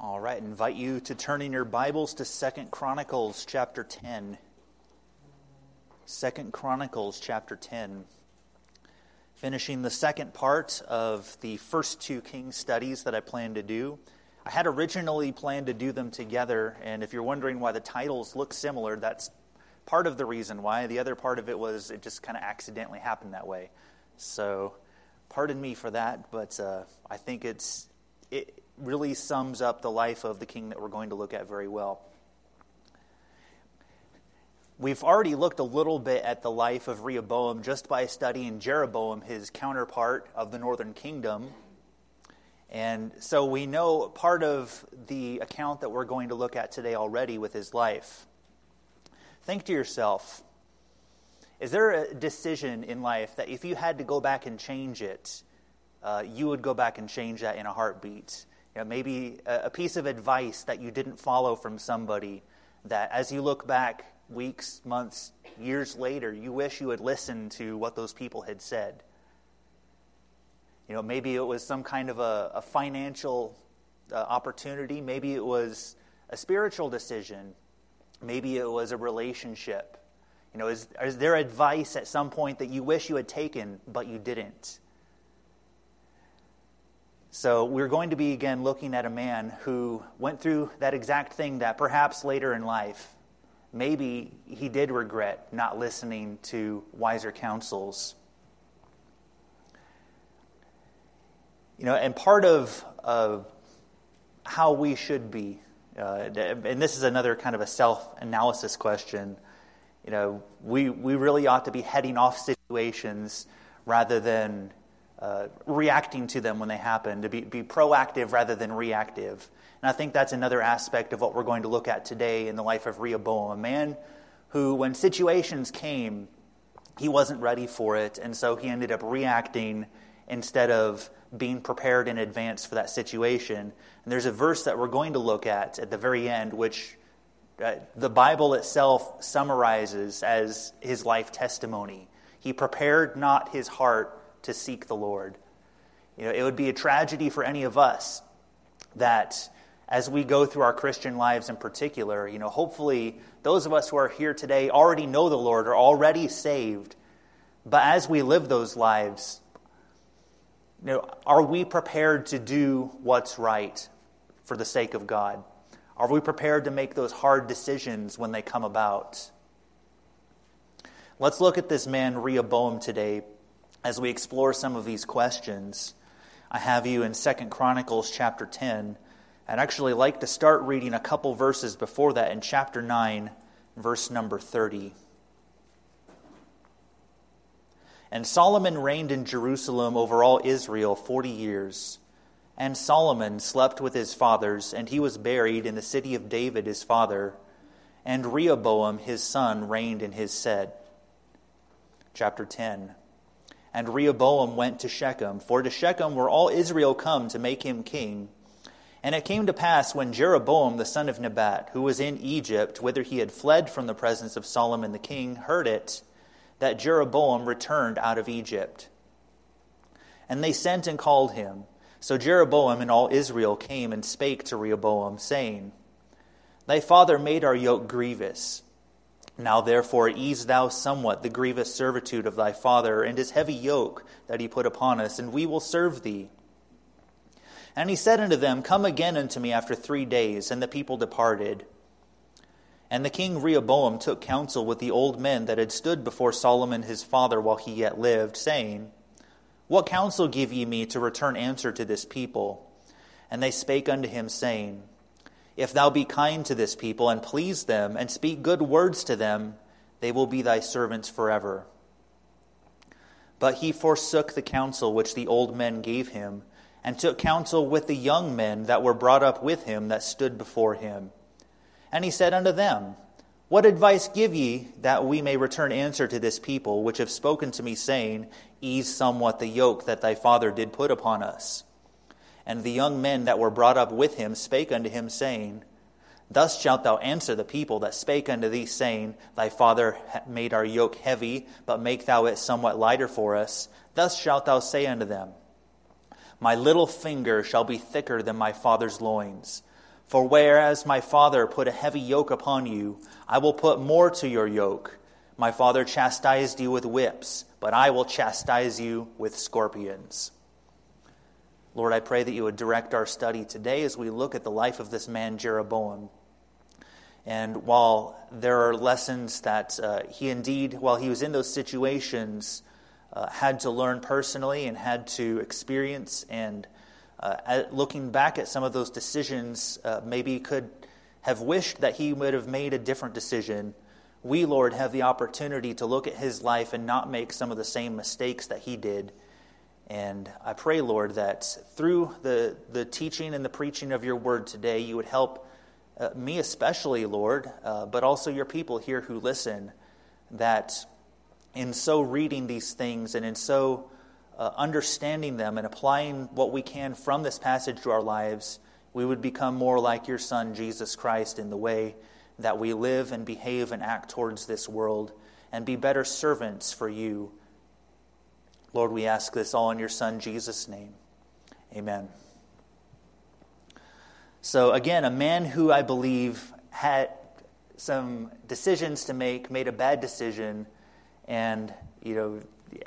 All right, invite you to turn in your Bibles to Second Chronicles chapter 10. Second Chronicles chapter 10. Finishing the second part of the first two King studies that I plan to do. I had originally planned to do them together, and if you're wondering why the titles look similar, that's part of the reason why. The other part of it was it just kind of accidentally happened that way. So, pardon me for that, but uh, I think it's it really sums up the life of the king that we're going to look at very well. We've already looked a little bit at the life of Rehoboam just by studying Jeroboam, his counterpart of the northern kingdom. And so we know part of the account that we're going to look at today already with his life. Think to yourself is there a decision in life that if you had to go back and change it, uh, you would go back and change that in a heartbeat? You know, maybe a, a piece of advice that you didn't follow from somebody that as you look back weeks, months, years later, you wish you had listened to what those people had said. You know, maybe it was some kind of a, a financial uh, opportunity. Maybe it was a spiritual decision. Maybe it was a relationship. You know, is, is there advice at some point that you wish you had taken, but you didn't? So, we're going to be again looking at a man who went through that exact thing that perhaps later in life, maybe he did regret not listening to wiser counsels. You know, and part of uh, how we should be, uh, and this is another kind of a self analysis question you know, we, we really ought to be heading off situations rather than uh, reacting to them when they happen, to be, be proactive rather than reactive. And I think that's another aspect of what we're going to look at today in the life of Rehoboam, a man who, when situations came, he wasn't ready for it, and so he ended up reacting instead of being prepared in advance for that situation. And there's a verse that we're going to look at at the very end, which uh, the Bible itself summarizes as his life testimony. He prepared not his heart to seek the Lord. You know, it would be a tragedy for any of us that as we go through our Christian lives in particular, you know, hopefully those of us who are here today already know the Lord, are already saved. But as we live those lives, you know, are we prepared to do what's right for the sake of God? Are we prepared to make those hard decisions when they come about? Let's look at this man Rehoboam today as we explore some of these questions. I have you in Second Chronicles chapter 10. I'd actually like to start reading a couple verses before that in chapter 9, verse number 30. And Solomon reigned in Jerusalem over all Israel 40 years. And Solomon slept with his fathers, and he was buried in the city of David his father. And Rehoboam his son reigned in his stead. Chapter 10. And Rehoboam went to Shechem, for to Shechem were all Israel come to make him king. And it came to pass when Jeroboam the son of Nebat, who was in Egypt, whither he had fled from the presence of Solomon the king, heard it, that Jeroboam returned out of Egypt. And they sent and called him. So Jeroboam and all Israel came and spake to Rehoboam, saying, Thy father made our yoke grievous. Now therefore ease thou somewhat the grievous servitude of thy father and his heavy yoke that he put upon us, and we will serve thee. And he said unto them, Come again unto me after three days. And the people departed. And the king Rehoboam took counsel with the old men that had stood before Solomon his father while he yet lived, saying, what counsel give ye me to return answer to this people? And they spake unto him, saying, If thou be kind to this people, and please them, and speak good words to them, they will be thy servants forever. But he forsook the counsel which the old men gave him, and took counsel with the young men that were brought up with him that stood before him. And he said unto them, what advice give ye that we may return answer to this people, which have spoken to me, saying, Ease somewhat the yoke that thy father did put upon us? And the young men that were brought up with him spake unto him, saying, Thus shalt thou answer the people that spake unto thee, saying, Thy father made our yoke heavy, but make thou it somewhat lighter for us. Thus shalt thou say unto them, My little finger shall be thicker than my father's loins. For whereas my father put a heavy yoke upon you, I will put more to your yoke. My father chastised you with whips, but I will chastise you with scorpions. Lord, I pray that you would direct our study today as we look at the life of this man, Jeroboam. And while there are lessons that uh, he indeed, while he was in those situations, uh, had to learn personally and had to experience and uh, looking back at some of those decisions, uh, maybe could have wished that he would have made a different decision. We, Lord, have the opportunity to look at his life and not make some of the same mistakes that he did. And I pray, Lord, that through the, the teaching and the preaching of your word today, you would help uh, me, especially, Lord, uh, but also your people here who listen, that in so reading these things and in so uh, understanding them and applying what we can from this passage to our lives, we would become more like your Son, Jesus Christ, in the way that we live and behave and act towards this world and be better servants for you. Lord, we ask this all in your Son, Jesus' name. Amen. So, again, a man who I believe had some decisions to make, made a bad decision, and, you know,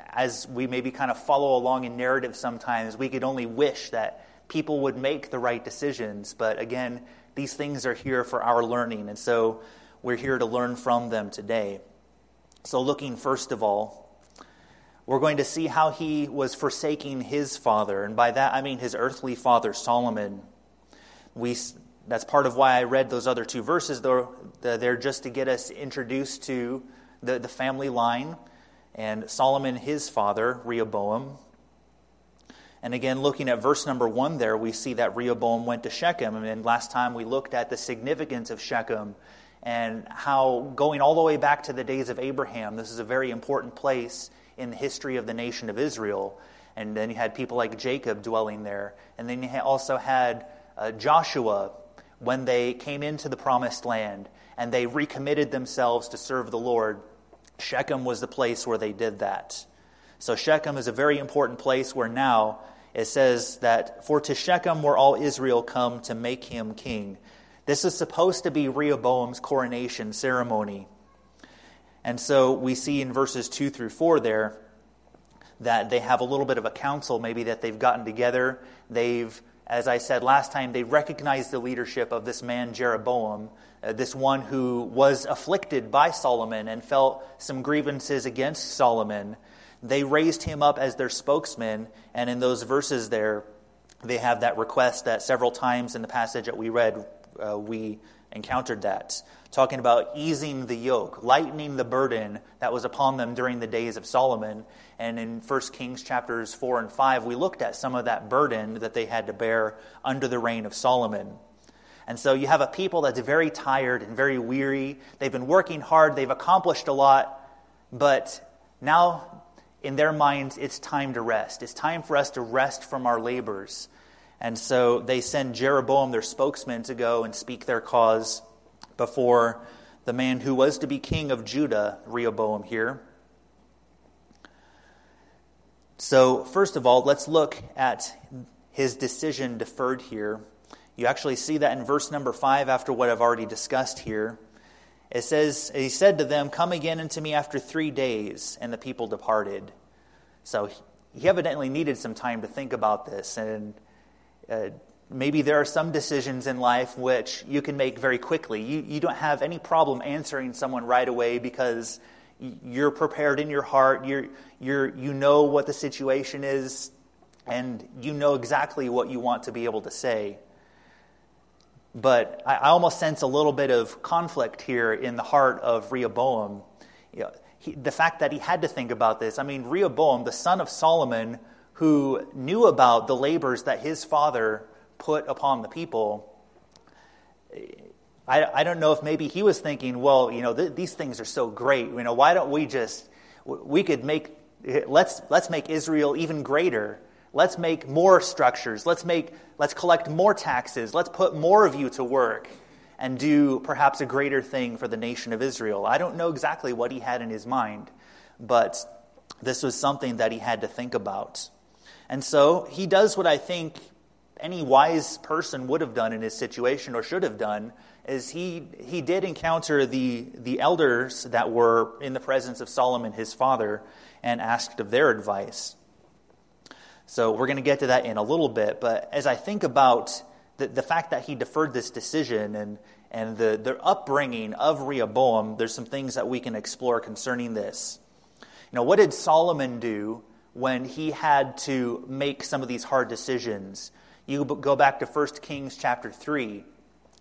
as we maybe kind of follow along in narrative sometimes, we could only wish that people would make the right decisions. But again, these things are here for our learning, and so we're here to learn from them today. So, looking first of all, we're going to see how he was forsaking his father, and by that I mean his earthly father, Solomon. We, that's part of why I read those other two verses. They're, they're just to get us introduced to the, the family line and Solomon, his father, Rehoboam. And again, looking at verse number one there, we see that Rehoboam went to Shechem. And last time we looked at the significance of Shechem and how going all the way back to the days of Abraham, this is a very important place in the history of the nation of Israel. And then you had people like Jacob dwelling there. And then you also had uh, Joshua when they came into the promised land and they recommitted themselves to serve the Lord. Shechem was the place where they did that. So Shechem is a very important place where now it says that, For to Shechem were all Israel come to make him king. This is supposed to be Rehoboam's coronation ceremony. And so we see in verses 2 through 4 there that they have a little bit of a council, maybe that they've gotten together. They've, as I said last time, they recognize the leadership of this man, Jeroboam, uh, this one who was afflicted by Solomon and felt some grievances against Solomon. They raised him up as their spokesman, and in those verses there, they have that request that several times in the passage that we read, uh, we encountered that. Talking about easing the yoke, lightening the burden that was upon them during the days of Solomon. And in 1 Kings chapters 4 and 5, we looked at some of that burden that they had to bear under the reign of Solomon. And so you have a people that's very tired and very weary. They've been working hard, they've accomplished a lot, but now in their minds, it's time to rest. It's time for us to rest from our labors. And so they send Jeroboam, their spokesman, to go and speak their cause before the man who was to be king of Judah, Rehoboam, here. So, first of all, let's look at his decision deferred here. You actually see that in verse number 5 after what I've already discussed here. It says, He said to them, Come again unto me after three days. And the people departed. So he evidently needed some time to think about this. And uh, maybe there are some decisions in life which you can make very quickly. You, you don't have any problem answering someone right away because you're prepared in your heart. You're, you're, you know what the situation is, and you know exactly what you want to be able to say. But I, I almost sense a little bit of conflict here in the heart of Rehoboam. You know, he, the fact that he had to think about this. I mean, Rehoboam, the son of Solomon, who knew about the labors that his father put upon the people, I, I don't know if maybe he was thinking, well, you know, th- these things are so great. You know, why don't we just, we could make, let's, let's make Israel even greater. Let's make more structures. Let's, make, let's collect more taxes. Let's put more of you to work and do perhaps a greater thing for the nation of Israel. I don't know exactly what he had in his mind, but this was something that he had to think about. And so he does what I think any wise person would have done in his situation or should have done is he, he did encounter the, the elders that were in the presence of Solomon, his father, and asked of their advice. So we're going to get to that in a little bit. But as I think about the, the fact that he deferred this decision and, and the, the upbringing of Rehoboam, there's some things that we can explore concerning this. You know, what did Solomon do when he had to make some of these hard decisions? You go back to 1 Kings chapter 3,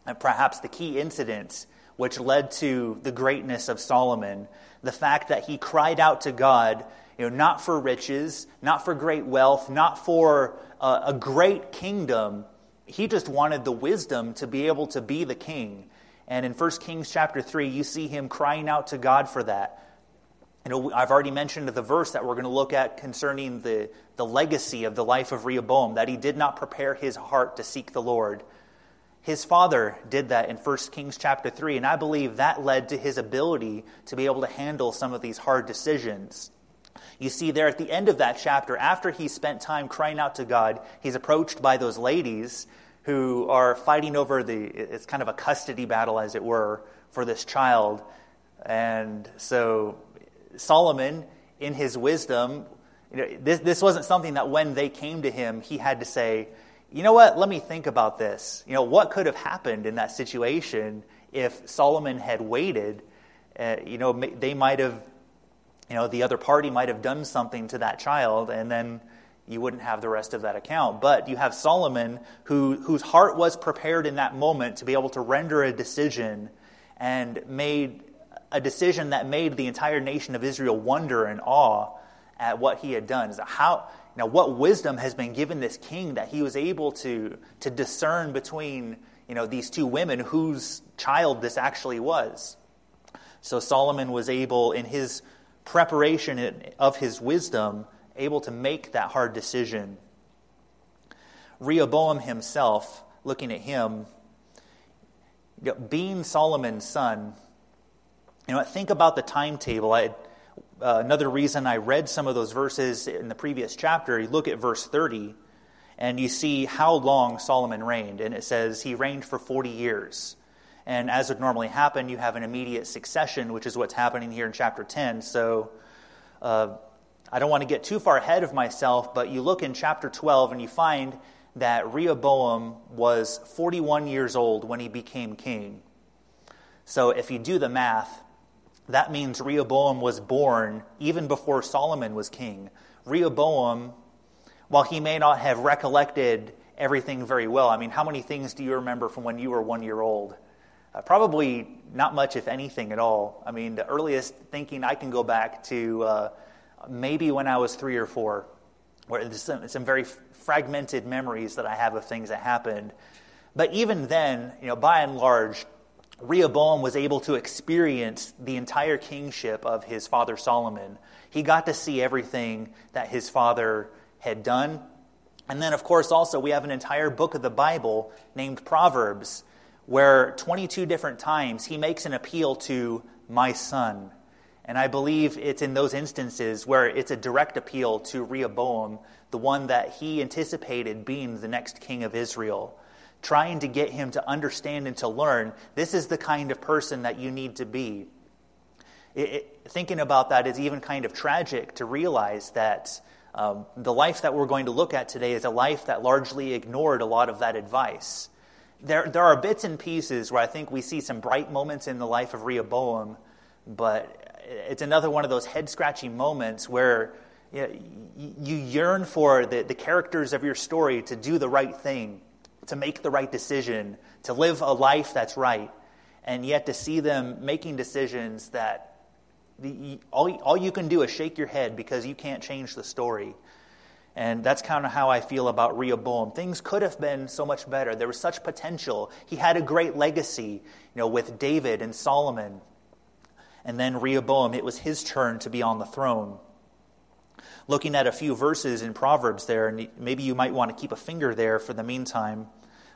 and perhaps the key incident which led to the greatness of Solomon, the fact that he cried out to God, you know, not for riches, not for great wealth, not for a, a great kingdom. He just wanted the wisdom to be able to be the king. And in 1 Kings chapter 3, you see him crying out to God for that. Know, I've already mentioned the verse that we're going to look at concerning the, the legacy of the life of Rehoboam, that he did not prepare his heart to seek the Lord. His father did that in 1 Kings chapter 3, and I believe that led to his ability to be able to handle some of these hard decisions. You see, there at the end of that chapter, after he spent time crying out to God, he's approached by those ladies who are fighting over the, it's kind of a custody battle, as it were, for this child. And so Solomon, in his wisdom, you know, this, this wasn't something that when they came to him, he had to say, you know what, let me think about this. You know, what could have happened in that situation if Solomon had waited? Uh, you know, they might have, you know, the other party might have done something to that child, and then you wouldn't have the rest of that account. But you have Solomon, who, whose heart was prepared in that moment to be able to render a decision and made a decision that made the entire nation of Israel wonder and awe at what he had done. How, now, what wisdom has been given this king that he was able to, to discern between you know, these two women whose child this actually was? So Solomon was able, in his preparation of his wisdom, able to make that hard decision. Rehoboam himself, looking at him, being Solomon's son, you know, think about the timetable. I uh, another reason I read some of those verses in the previous chapter, you look at verse 30 and you see how long Solomon reigned. And it says he reigned for 40 years. And as would normally happen, you have an immediate succession, which is what's happening here in chapter 10. So uh, I don't want to get too far ahead of myself, but you look in chapter 12 and you find that Rehoboam was 41 years old when he became king. So if you do the math, that means Rehoboam was born even before Solomon was king. Rehoboam, while he may not have recollected everything very well, I mean, how many things do you remember from when you were one year old? Uh, probably not much, if anything, at all. I mean, the earliest thinking I can go back to uh, maybe when I was three or four, where there's some, some very fragmented memories that I have of things that happened. But even then, you know, by and large, Rehoboam was able to experience the entire kingship of his father Solomon. He got to see everything that his father had done. And then, of course, also, we have an entire book of the Bible named Proverbs, where 22 different times he makes an appeal to my son. And I believe it's in those instances where it's a direct appeal to Rehoboam, the one that he anticipated being the next king of Israel trying to get him to understand and to learn this is the kind of person that you need to be. It, it, thinking about that is even kind of tragic to realize that um, the life that we're going to look at today is a life that largely ignored a lot of that advice. There, there are bits and pieces where I think we see some bright moments in the life of Rehoboam, but it's another one of those head scratching moments where you, know, you yearn for the, the characters of your story to do the right thing to make the right decision, to live a life that's right, and yet to see them making decisions that the, all, all you can do is shake your head because you can't change the story. And that's kind of how I feel about Rehoboam. Things could have been so much better. There was such potential. He had a great legacy, you know, with David and Solomon. And then Rehoboam, it was his turn to be on the throne looking at a few verses in Proverbs there, and maybe you might want to keep a finger there for the meantime,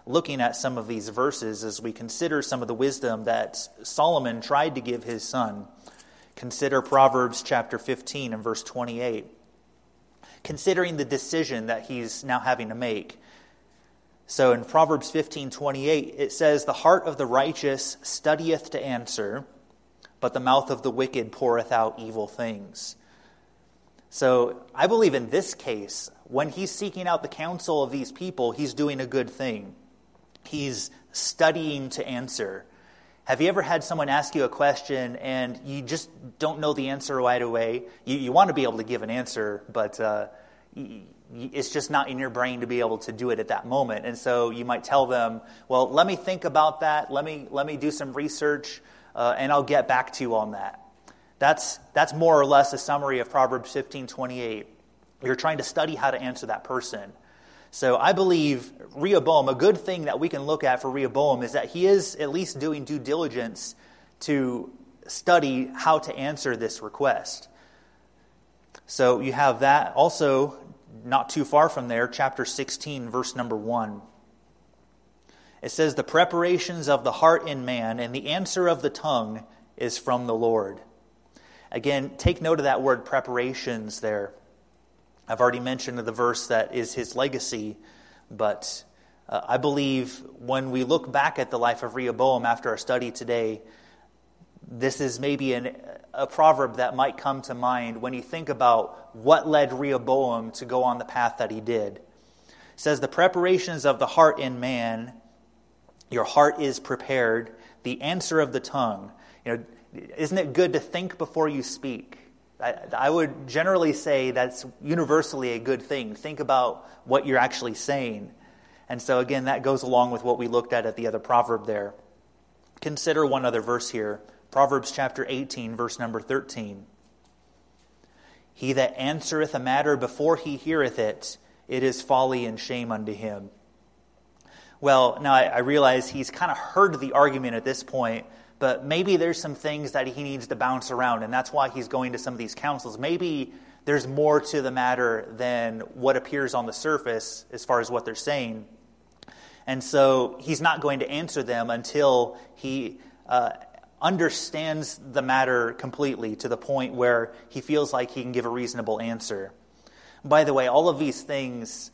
looking at some of these verses as we consider some of the wisdom that Solomon tried to give his son. Consider Proverbs chapter 15 and verse 28. Considering the decision that he's now having to make, So in Proverbs 15 28, it says, The heart of the righteous studieth to answer, but the mouth of the wicked poureth out evil things. So I believe in this case, when he's seeking out the counsel of these people, he's doing a good thing. He's studying to answer. Have you ever had someone ask you a question and you just don't know the answer right away? You, you want to be able to give an answer, but uh, it's just not in your brain to be able to do it at that moment. And so you might tell them, well, let me think about that. Let me, let me do some research, uh, and I'll get back to you on that. That's, that's more or less a summary of Proverbs 15 28. You're trying to study how to answer that person. So I believe Rehoboam, a good thing that we can look at for Rehoboam is that he is at least doing due diligence to study how to answer this request. So you have that. Also, not too far from there, chapter 16, verse number 1. It says, The preparations of the heart in man and the answer of the tongue is from the Lord. Again, take note of that word preparations there. I've already mentioned the verse that is his legacy, but uh, I believe when we look back at the life of Rehoboam after our study today, this is maybe an, a proverb that might come to mind when you think about what led Rehoboam to go on the path that he did. It says, The preparations of the heart in man, your heart is prepared, the answer of the tongue. You know, isn't it good to think before you speak? I, I would generally say that's universally a good thing. Think about what you're actually saying. And so, again, that goes along with what we looked at at the other proverb there. Consider one other verse here Proverbs chapter 18, verse number 13. He that answereth a matter before he heareth it, it is folly and shame unto him. Well, now I, I realize he's kind of heard the argument at this point, but maybe there's some things that he needs to bounce around, and that's why he's going to some of these councils. Maybe there's more to the matter than what appears on the surface as far as what they're saying. And so he's not going to answer them until he uh, understands the matter completely to the point where he feels like he can give a reasonable answer. By the way, all of these things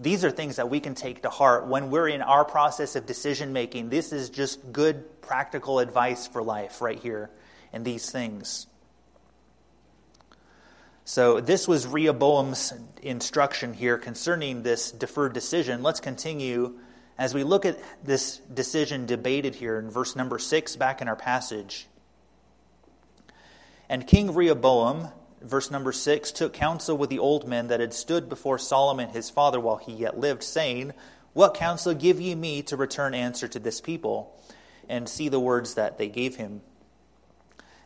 these are things that we can take to heart when we're in our process of decision making. This is just good practical advice for life right here and these things. So, this was Rehoboam's instruction here concerning this deferred decision. Let's continue as we look at this decision debated here in verse number 6 back in our passage. And King Rehoboam verse number 6 took counsel with the old men that had stood before Solomon his father while he yet lived, saying, What counsel give ye me to return answer to this people? And see the words that they gave him.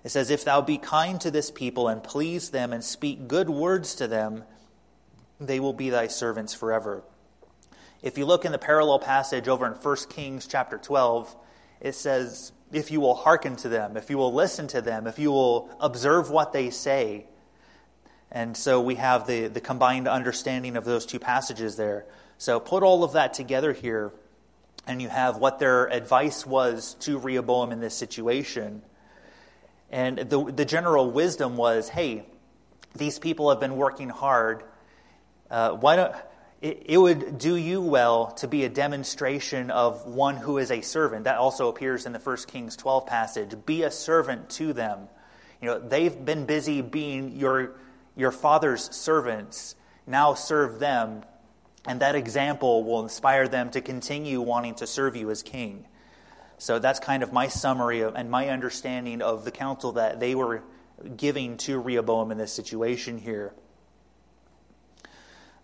It says, If thou be kind to this people and please them and speak good words to them, they will be thy servants forever. If you look in the parallel passage over in 1 Kings chapter 12, it says, If you will hearken to them, if you will listen to them, if you will observe what they say, and so we have the, the combined understanding of those two passages there. So put all of that together here, and you have what their advice was to Rehoboam in this situation. And the, the general wisdom was hey, these people have been working hard. Uh, why don't, it, would do you well to be a demonstration of one who is a servant. That also appears in the 1 Kings 12 passage. Be a servant to them. You know, they've been busy being your your father's servants, now serve them, and that example will inspire them to continue wanting to serve you as king. So that's kind of my summary of, and my understanding of the counsel that they were giving to Rehoboam in this situation here.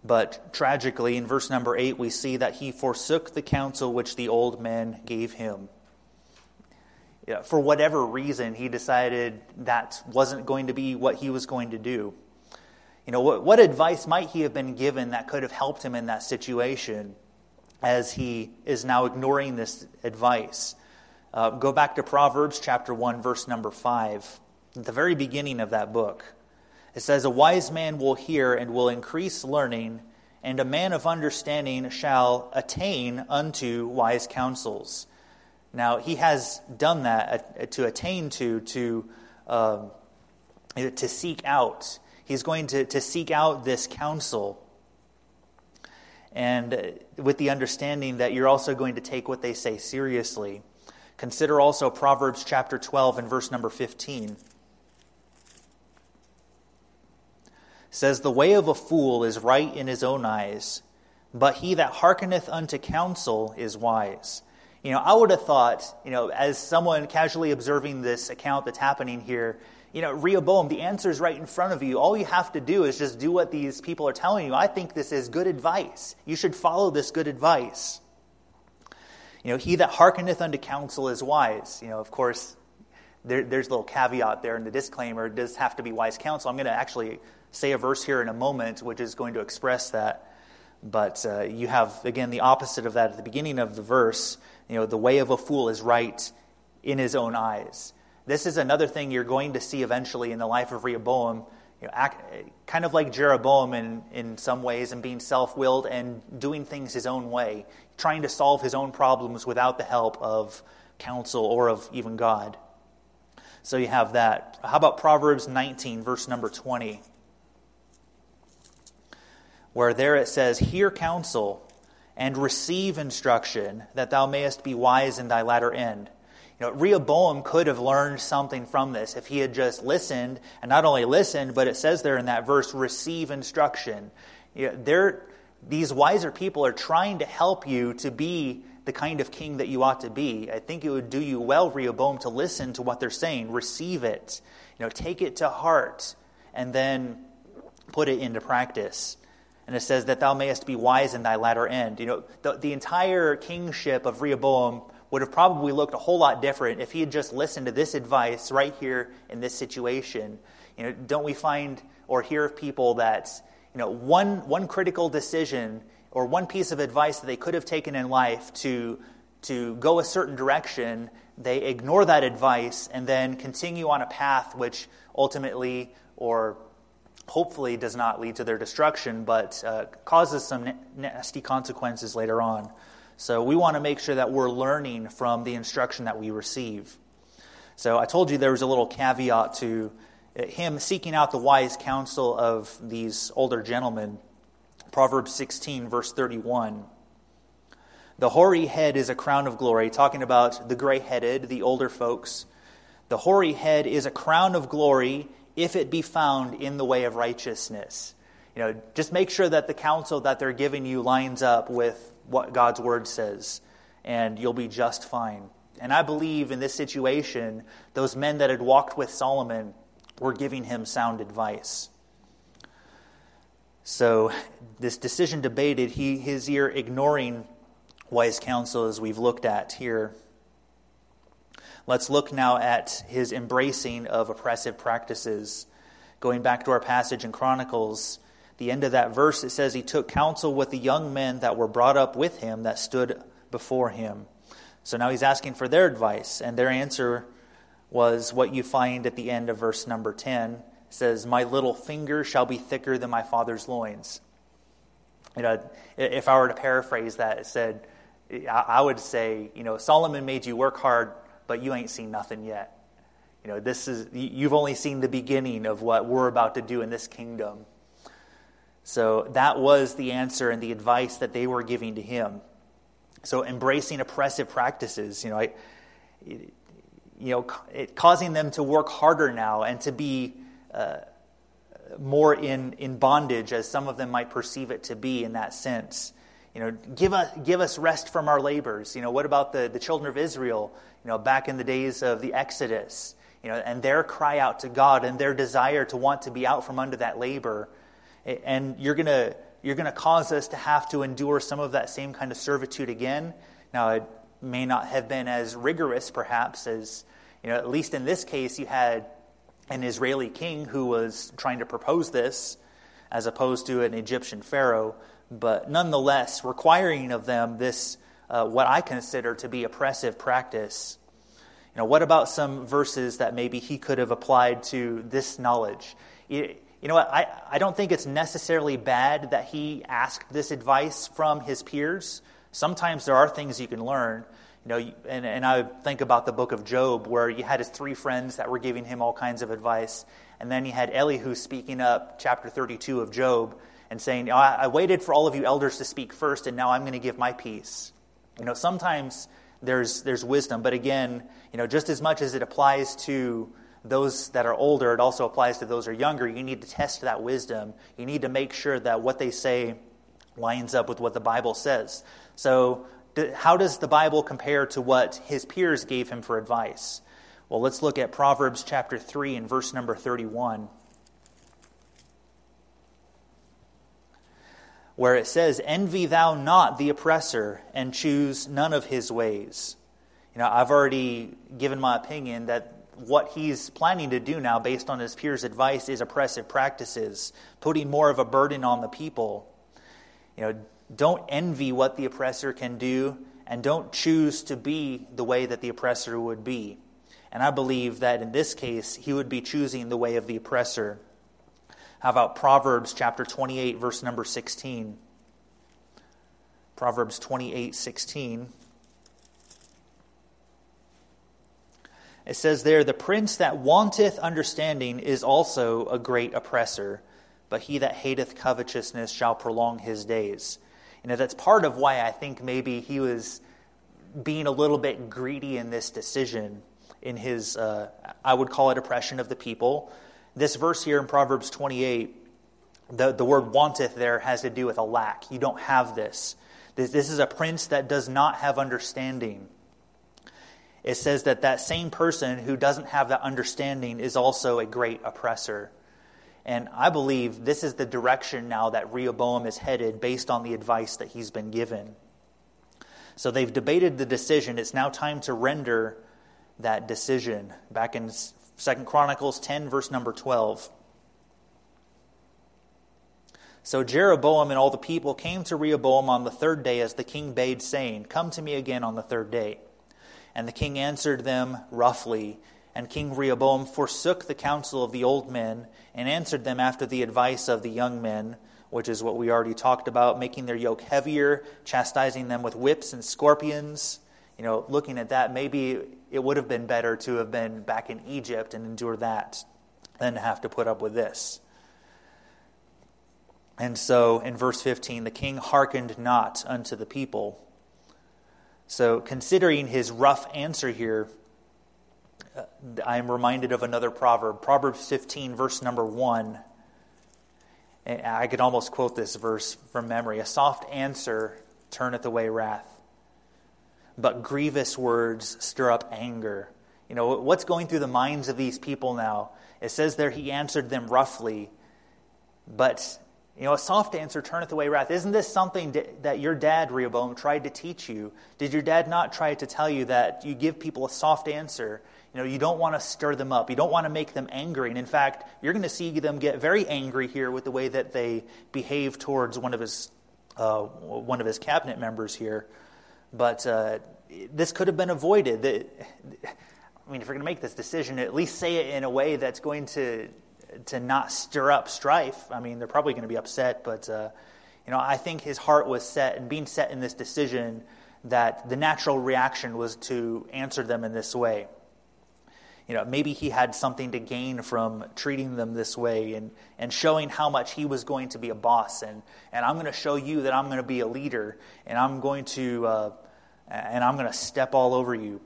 But tragically, in verse number 8, we see that he forsook the counsel which the old men gave him. For whatever reason, he decided that wasn't going to be what he was going to do. You know, what, what advice might he have been given that could have helped him in that situation as he is now ignoring this advice? Uh, go back to Proverbs chapter 1, verse number 5, at the very beginning of that book. It says, A wise man will hear and will increase learning, and a man of understanding shall attain unto wise counsels. Now, he has done that uh, to attain to, to, uh, to seek out. He's going to, to seek out this counsel. and with the understanding that you're also going to take what they say seriously. Consider also Proverbs chapter 12 and verse number 15. It says, The way of a fool is right in his own eyes, but he that hearkeneth unto counsel is wise. You know, I would have thought, you know, as someone casually observing this account that's happening here, you know, Rehoboam, the answer is right in front of you. All you have to do is just do what these people are telling you. I think this is good advice. You should follow this good advice. You know, he that hearkeneth unto counsel is wise. You know, of course, there, there's a little caveat there in the disclaimer. It does have to be wise counsel. I'm going to actually say a verse here in a moment which is going to express that. But uh, you have, again, the opposite of that at the beginning of the verse. You know, the way of a fool is right in his own eyes. This is another thing you're going to see eventually in the life of Rehoboam, you know, act, kind of like Jeroboam in, in some ways, and being self willed and doing things his own way, trying to solve his own problems without the help of counsel or of even God. So you have that. How about Proverbs 19, verse number 20? Where there it says, Hear counsel and receive instruction, that thou mayest be wise in thy latter end. You know, Rehoboam could have learned something from this if he had just listened, and not only listened, but it says there in that verse, receive instruction. You know, these wiser people are trying to help you to be the kind of king that you ought to be. I think it would do you well, Rehoboam, to listen to what they're saying, receive it, you know, take it to heart, and then put it into practice. And it says that thou mayest be wise in thy latter end. You know, the, the entire kingship of Rehoboam would have probably looked a whole lot different if he had just listened to this advice right here in this situation. You know, don't we find or hear of people that, you know, one, one critical decision or one piece of advice that they could have taken in life to, to go a certain direction, they ignore that advice and then continue on a path which ultimately or hopefully does not lead to their destruction, but uh, causes some nasty consequences later on. So we want to make sure that we're learning from the instruction that we receive. So I told you there was a little caveat to him seeking out the wise counsel of these older gentlemen. Proverbs 16, verse 31. The hoary head is a crown of glory, talking about the gray headed, the older folks. The hoary head is a crown of glory if it be found in the way of righteousness. You know, just make sure that the counsel that they're giving you lines up with what God's word says, and you'll be just fine. And I believe in this situation, those men that had walked with Solomon were giving him sound advice. So, this decision debated, he, his ear ignoring wise counsel as we've looked at here. Let's look now at his embracing of oppressive practices. Going back to our passage in Chronicles, the end of that verse, it says, He took counsel with the young men that were brought up with him that stood before him. So now he's asking for their advice, and their answer was what you find at the end of verse number 10. It says, My little finger shall be thicker than my father's loins. You know, if I were to paraphrase that, it said, I would say, you know, Solomon made you work hard but you ain't seen nothing yet. You know, this is you've only seen the beginning of what we're about to do in this kingdom. So that was the answer and the advice that they were giving to him. So embracing oppressive practices, you know, I, you know, it, causing them to work harder now and to be uh, more in, in bondage, as some of them might perceive it to be in that sense. You know, give us, give us rest from our labors. You know, what about the, the children of Israel, you know, back in the days of the Exodus, you know, and their cry out to God and their desire to want to be out from under that labor. And you're going to you're going to cause us to have to endure some of that same kind of servitude again. Now, it may not have been as rigorous, perhaps, as, you know, at least in this case, you had an Israeli king who was trying to propose this as opposed to an Egyptian pharaoh but nonetheless requiring of them this, uh, what I consider to be oppressive practice. You know, what about some verses that maybe he could have applied to this knowledge? You know what? I, I don't think it's necessarily bad that he asked this advice from his peers. Sometimes there are things you can learn. You know, and, and I think about the book of Job, where you had his three friends that were giving him all kinds of advice. And then you had Elihu speaking up, chapter 32 of Job, and saying, I, I waited for all of you elders to speak first, and now I'm going to give my piece. You know, sometimes there's, there's wisdom, but again, you know, just as much as it applies to those that are older, it also applies to those who are younger. You need to test that wisdom. You need to make sure that what they say lines up with what the Bible says. So, how does the Bible compare to what his peers gave him for advice? Well, let's look at Proverbs chapter 3 and verse number 31. Where it says, Envy thou not the oppressor, and choose none of his ways. You know, I've already given my opinion that what he's planning to do now, based on his peers' advice, is oppressive practices, putting more of a burden on the people. You know, don't envy what the oppressor can do, and don't choose to be the way that the oppressor would be. And I believe that in this case, he would be choosing the way of the oppressor. How about Proverbs chapter 28, verse number 16? Proverbs 28, 16. It says there, The prince that wanteth understanding is also a great oppressor, but he that hateth covetousness shall prolong his days. You know, that's part of why I think maybe he was being a little bit greedy in this decision, in his, uh, I would call it oppression of the people. This verse here in Proverbs 28, the, the word wanteth there has to do with a lack. You don't have this. This, this is a prince that does not have understanding it says that that same person who doesn't have that understanding is also a great oppressor. And I believe this is the direction now that Rehoboam is headed based on the advice that he's been given. So they've debated the decision. It's now time to render that decision. Back in Second Chronicles 10, verse number 12. So Jeroboam and all the people came to Rehoboam on the third day as the king bade, saying, Come to me again on the third day. And the king answered them roughly. And King Rehoboam forsook the counsel of the old men and answered them after the advice of the young men, which is what we already talked about, making their yoke heavier, chastising them with whips and scorpions. You know, looking at that, maybe it would have been better to have been back in Egypt and endure that than to have to put up with this. And so in verse 15, the king hearkened not unto the people so, considering his rough answer here, uh, I am reminded of another proverb, Proverbs 15, verse number 1. I could almost quote this verse from memory. A soft answer turneth away wrath, but grievous words stir up anger. You know, what's going through the minds of these people now? It says there he answered them roughly, but you know, a soft answer turneth away wrath. Isn't this something that your dad, Rehoboam, tried to teach you? Did your dad not try to tell you that you give people a soft answer? You know, you don't want to stir them up. You don't want to make them angry. And in fact, you're going to see them get very angry here with the way that they behave towards one of his, uh, one of his cabinet members here. But uh, this could have been avoided. I mean, if you're going to make this decision, at least say it in a way that's going to to not stir up strife. I mean, they're probably going to be upset, but uh, you know, I think his heart was set and being set in this decision that the natural reaction was to answer them in this way. You know, maybe he had something to gain from treating them this way and, and showing how much he was going to be a boss. And, and I'm going to show you that I'm going to be a leader and I'm going to, uh, and I'm going to step all over you.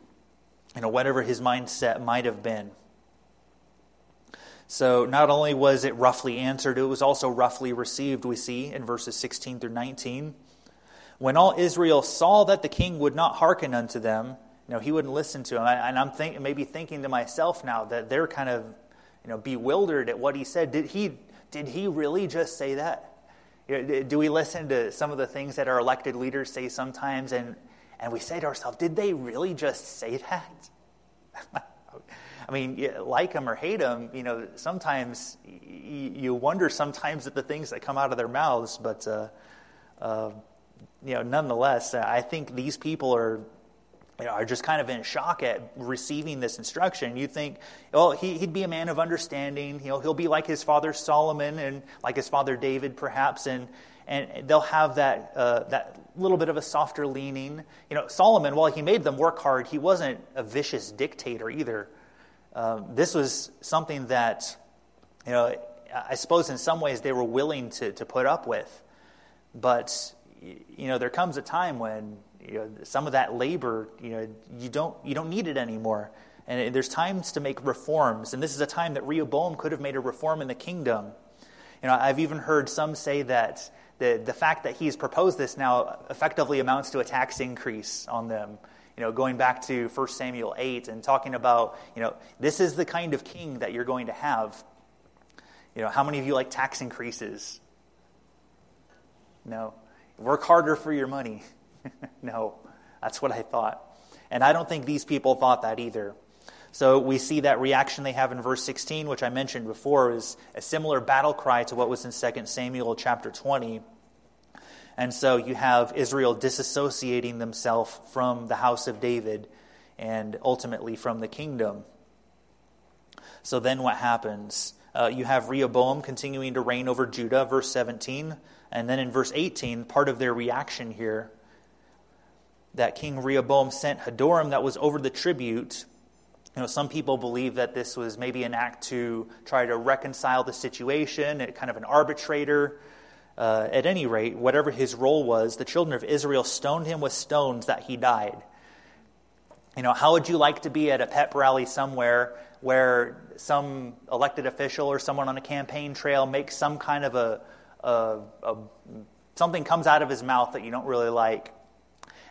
You know, whatever his mindset might have been. So not only was it roughly answered, it was also roughly received, we see in verses 16 through 19. When all Israel saw that the king would not hearken unto them, you know, he wouldn't listen to them. And I'm think, maybe thinking to myself now that they're kind of, you know, bewildered at what he said. Did he, did he really just say that? Do we listen to some of the things that our elected leaders say sometimes and, and we say to ourselves, did they really just say that? I mean, like them or hate them, you know, sometimes you wonder sometimes at the things that come out of their mouths, but, uh, uh, you know, nonetheless, I think these people are, you know, are just kind of in shock at receiving this instruction. You think, well, he, would be a man of understanding. You know, he'll be like his father Solomon and like his father David, perhaps, and and they'll have that uh, that little bit of a softer leaning. You know, Solomon, while he made them work hard, he wasn't a vicious dictator either. Um, this was something that, you know, I suppose in some ways they were willing to, to put up with. But, you know, there comes a time when you know, some of that labor, you know, you don't, you don't need it anymore. And there's times to make reforms. And this is a time that Rehoboam could have made a reform in the kingdom. You know, I've even heard some say that the, the fact that he's proposed this now effectively amounts to a tax increase on them. You know, going back to 1 Samuel 8 and talking about, you know, this is the kind of king that you're going to have. You know, how many of you like tax increases? No. Work harder for your money. no. That's what I thought. And I don't think these people thought that either. So we see that reaction they have in verse 16, which I mentioned before, is a similar battle cry to what was in 2 Samuel chapter 20. And so you have Israel disassociating themselves from the house of David and ultimately from the kingdom. So then what happens? Uh, you have Rehoboam continuing to reign over Judah, verse 17. And then in verse 18, part of their reaction here, that King Rehoboam sent Hadoram that was over the tribute you know, some people believe that this was maybe an act to try to reconcile the situation, kind of an arbitrator. Uh, at any rate, whatever his role was, the children of Israel stoned him with stones that he died. You know, how would you like to be at a pep rally somewhere where some elected official or someone on a campaign trail makes some kind of a, a, a something comes out of his mouth that you don't really like?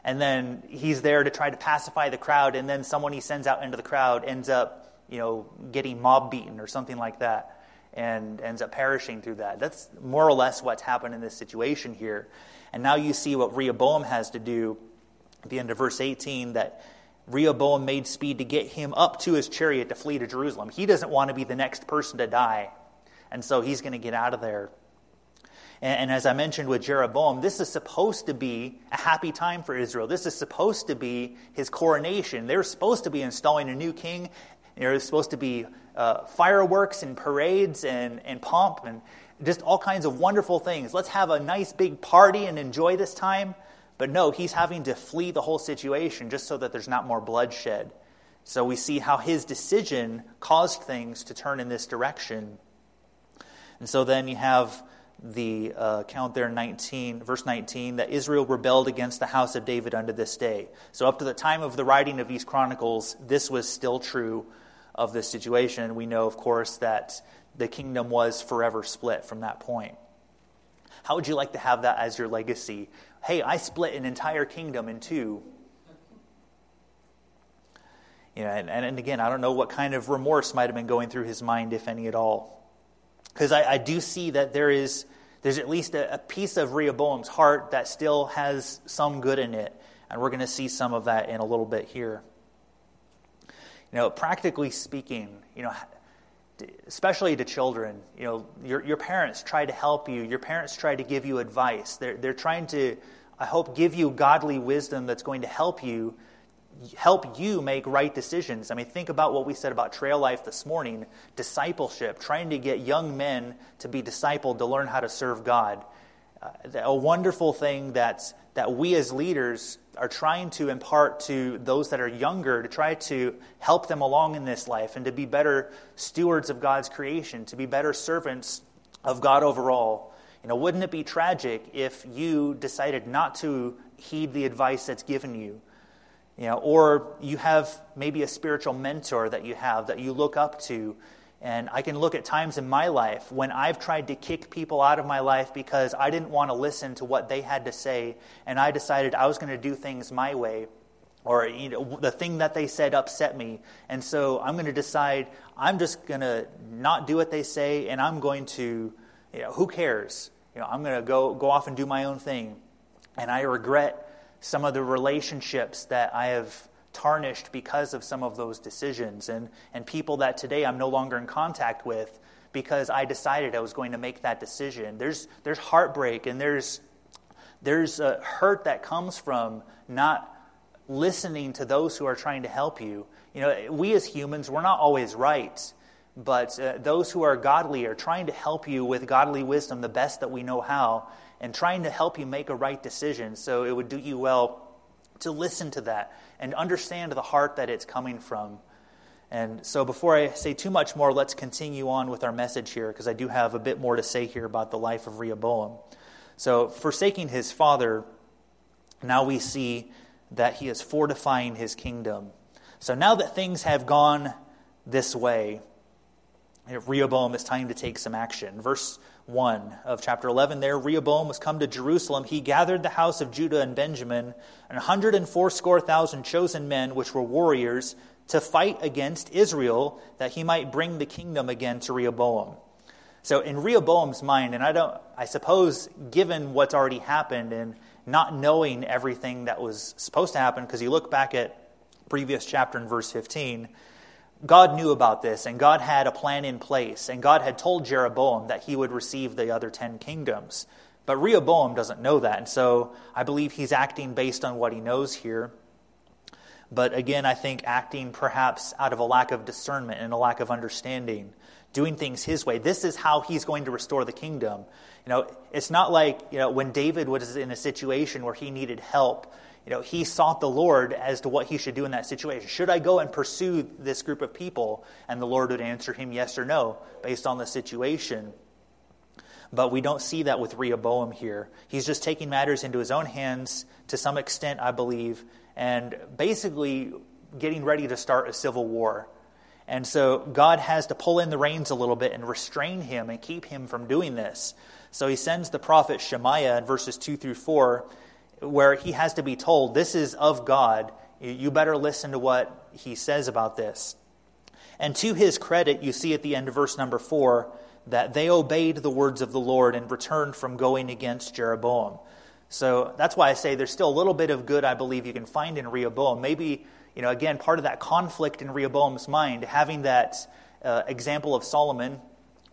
and then he's there to try to pacify the crowd, and then someone he sends out into the crowd ends up, you know, getting mob beaten or something like that, and ends up perishing through that. That's more or less what's happened in this situation here. And now you see what Rehoboam has to do at the end of verse 18 that Rehoboam made speed to get him up to his chariot to flee to Jerusalem. He doesn't want to be the next person to die. And so he's going to get out of there. And, and as I mentioned with Jeroboam, this is supposed to be a happy time for Israel. This is supposed to be his coronation. They're supposed to be installing a new king. They're supposed to be uh, fireworks and parades and, and pomp and just all kinds of wonderful things. Let's have a nice big party and enjoy this time. But no, he's having to flee the whole situation just so that there's not more bloodshed. So we see how his decision caused things to turn in this direction. And so then you have the uh, count there 19 verse 19 that israel rebelled against the house of david unto this day so up to the time of the writing of these chronicles this was still true of this situation we know of course that the kingdom was forever split from that point how would you like to have that as your legacy hey i split an entire kingdom in two you know, and, and again, I don't know what kind of remorse might have been going through his mind, if any at all. Because I, I, do see that there is there's at least a, a, piece of Rehoboam's heart that still has some good in it. And we're going to see some of that in a little bit here. You know, practically speaking, you know, especially to children, you know, your, your parents try to help you. Your parents try to give you advice. They're, they're trying to, I hope, give you godly wisdom that's going to help you help you make right decisions. I mean, think about what we said about trail life this morning discipleship, trying to get young men to be discipled to learn how to serve God. Uh, a wonderful thing that's, that we as leaders are trying to impart to those that are younger to try to help them along in this life and to be better stewards of God's creation, to be better servants of God overall. You know, wouldn't it be tragic if you decided not to heed the advice that's given you? You know, or you have maybe a spiritual mentor that you have that you look up to. And I can look at times in my life when I've tried to kick people out of my life because I didn't want to listen to what they had to say, and I decided I was going to do things my way, or you know, the thing that they said upset me. And so I'm going to decide I'm just going to not do what they say, and I'm going to, you know, who cares? You know, I'm going to go, go off and do my own thing. And I regret some of the relationships that I have tarnished because of some of those decisions, and, and people that today I'm no longer in contact with because I decided I was going to make that decision. There's, there's heartbreak and there's, there's a hurt that comes from not listening to those who are trying to help you. You know, we as humans, we're not always right, but uh, those who are godly are trying to help you with godly wisdom the best that we know how and trying to help you make a right decision. So it would do you well to listen to that and understand the heart that it's coming from. And so, before I say too much more, let's continue on with our message here because I do have a bit more to say here about the life of Rehoboam. So, forsaking his father, now we see that he is fortifying his kingdom. So, now that things have gone this way, Rehoboam is time to take some action. Verse 1 of chapter 11 there Rehoboam was come to Jerusalem. He gathered the house of Judah and Benjamin, hundred and fourscore thousand chosen men, which were warriors, to fight against Israel, that he might bring the kingdom again to Rehoboam. So, in Rehoboam's mind, and I don't, I suppose, given what's already happened and not knowing everything that was supposed to happen, because you look back at previous chapter in verse 15, God knew about this, and God had a plan in place, and God had told Jeroboam that he would receive the other ten kingdoms. But Rehoboam doesn't know that, and so I believe he's acting based on what he knows here. But again, I think acting perhaps out of a lack of discernment and a lack of understanding, doing things his way. This is how he's going to restore the kingdom. You know, it's not like, you know, when David was in a situation where he needed help you know, he sought the Lord as to what he should do in that situation. Should I go and pursue this group of people? And the Lord would answer him yes or no based on the situation. But we don't see that with Rehoboam here. He's just taking matters into his own hands to some extent, I believe, and basically getting ready to start a civil war. And so God has to pull in the reins a little bit and restrain him and keep him from doing this. So he sends the prophet Shemaiah in verses 2 through 4 where he has to be told, This is of God. You better listen to what he says about this. And to his credit, you see at the end of verse number four that they obeyed the words of the Lord and returned from going against Jeroboam. So that's why I say there's still a little bit of good I believe you can find in Rehoboam. Maybe, you know, again, part of that conflict in Rehoboam's mind, having that uh, example of Solomon,